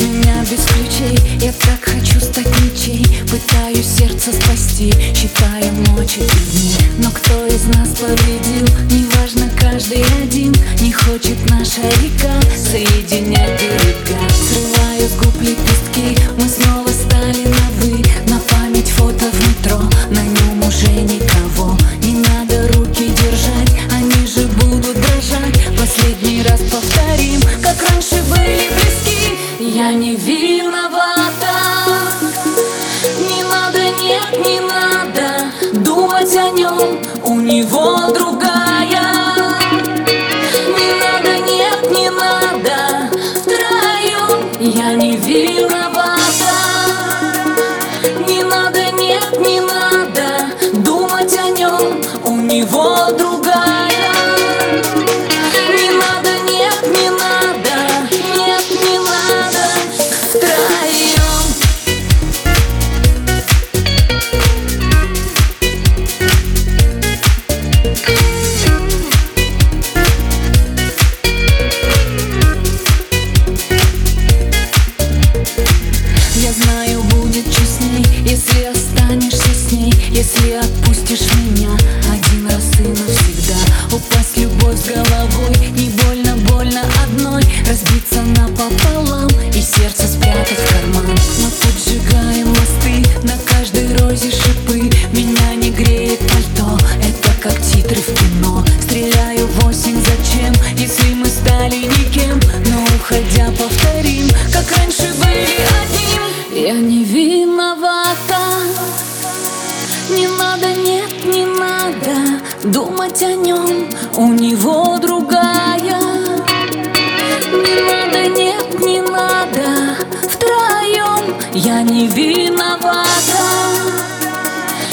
меня без ключей Я так хочу стать ничей Пытаюсь сердце спасти Считаю ночи и дни Но кто из нас победил? Неважно, каждый один. Не хочет наша река Соединять берега Срываю с губ Мы снова стали на На память фото в метро На нем уже никого. Не надо руки держать Они же будут дрожать. Последний раз повторим Как раньше близки Я не виновата. Не надо, нет, не надо Думать о нем У него другая. Не надо, нет, не надо Втроем Я не виновата. Не надо, нет, не надо Думать о нем У него другая Если отпустишь меня. Один раз и навсегда. Упасть любовь с головой, не больно, больно одной. Разбиться напополам и сердце спрятать в карман. Мы поджигаем мосты, на каждой розе шипы. Меня не греет пальто, это как титры в кино. Стреляю в осень, зачем, если мы стали никем? Но уходя повторим, как раньше были надо, нет, не надо Думать о нем, у него другая. Не надо, нет, не надо Втроем я не виновата.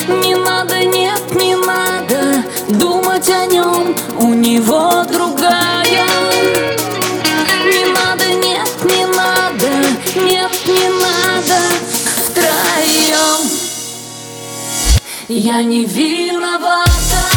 Не надо, нет, не надо Думать о нем, у него другая Я не виновата.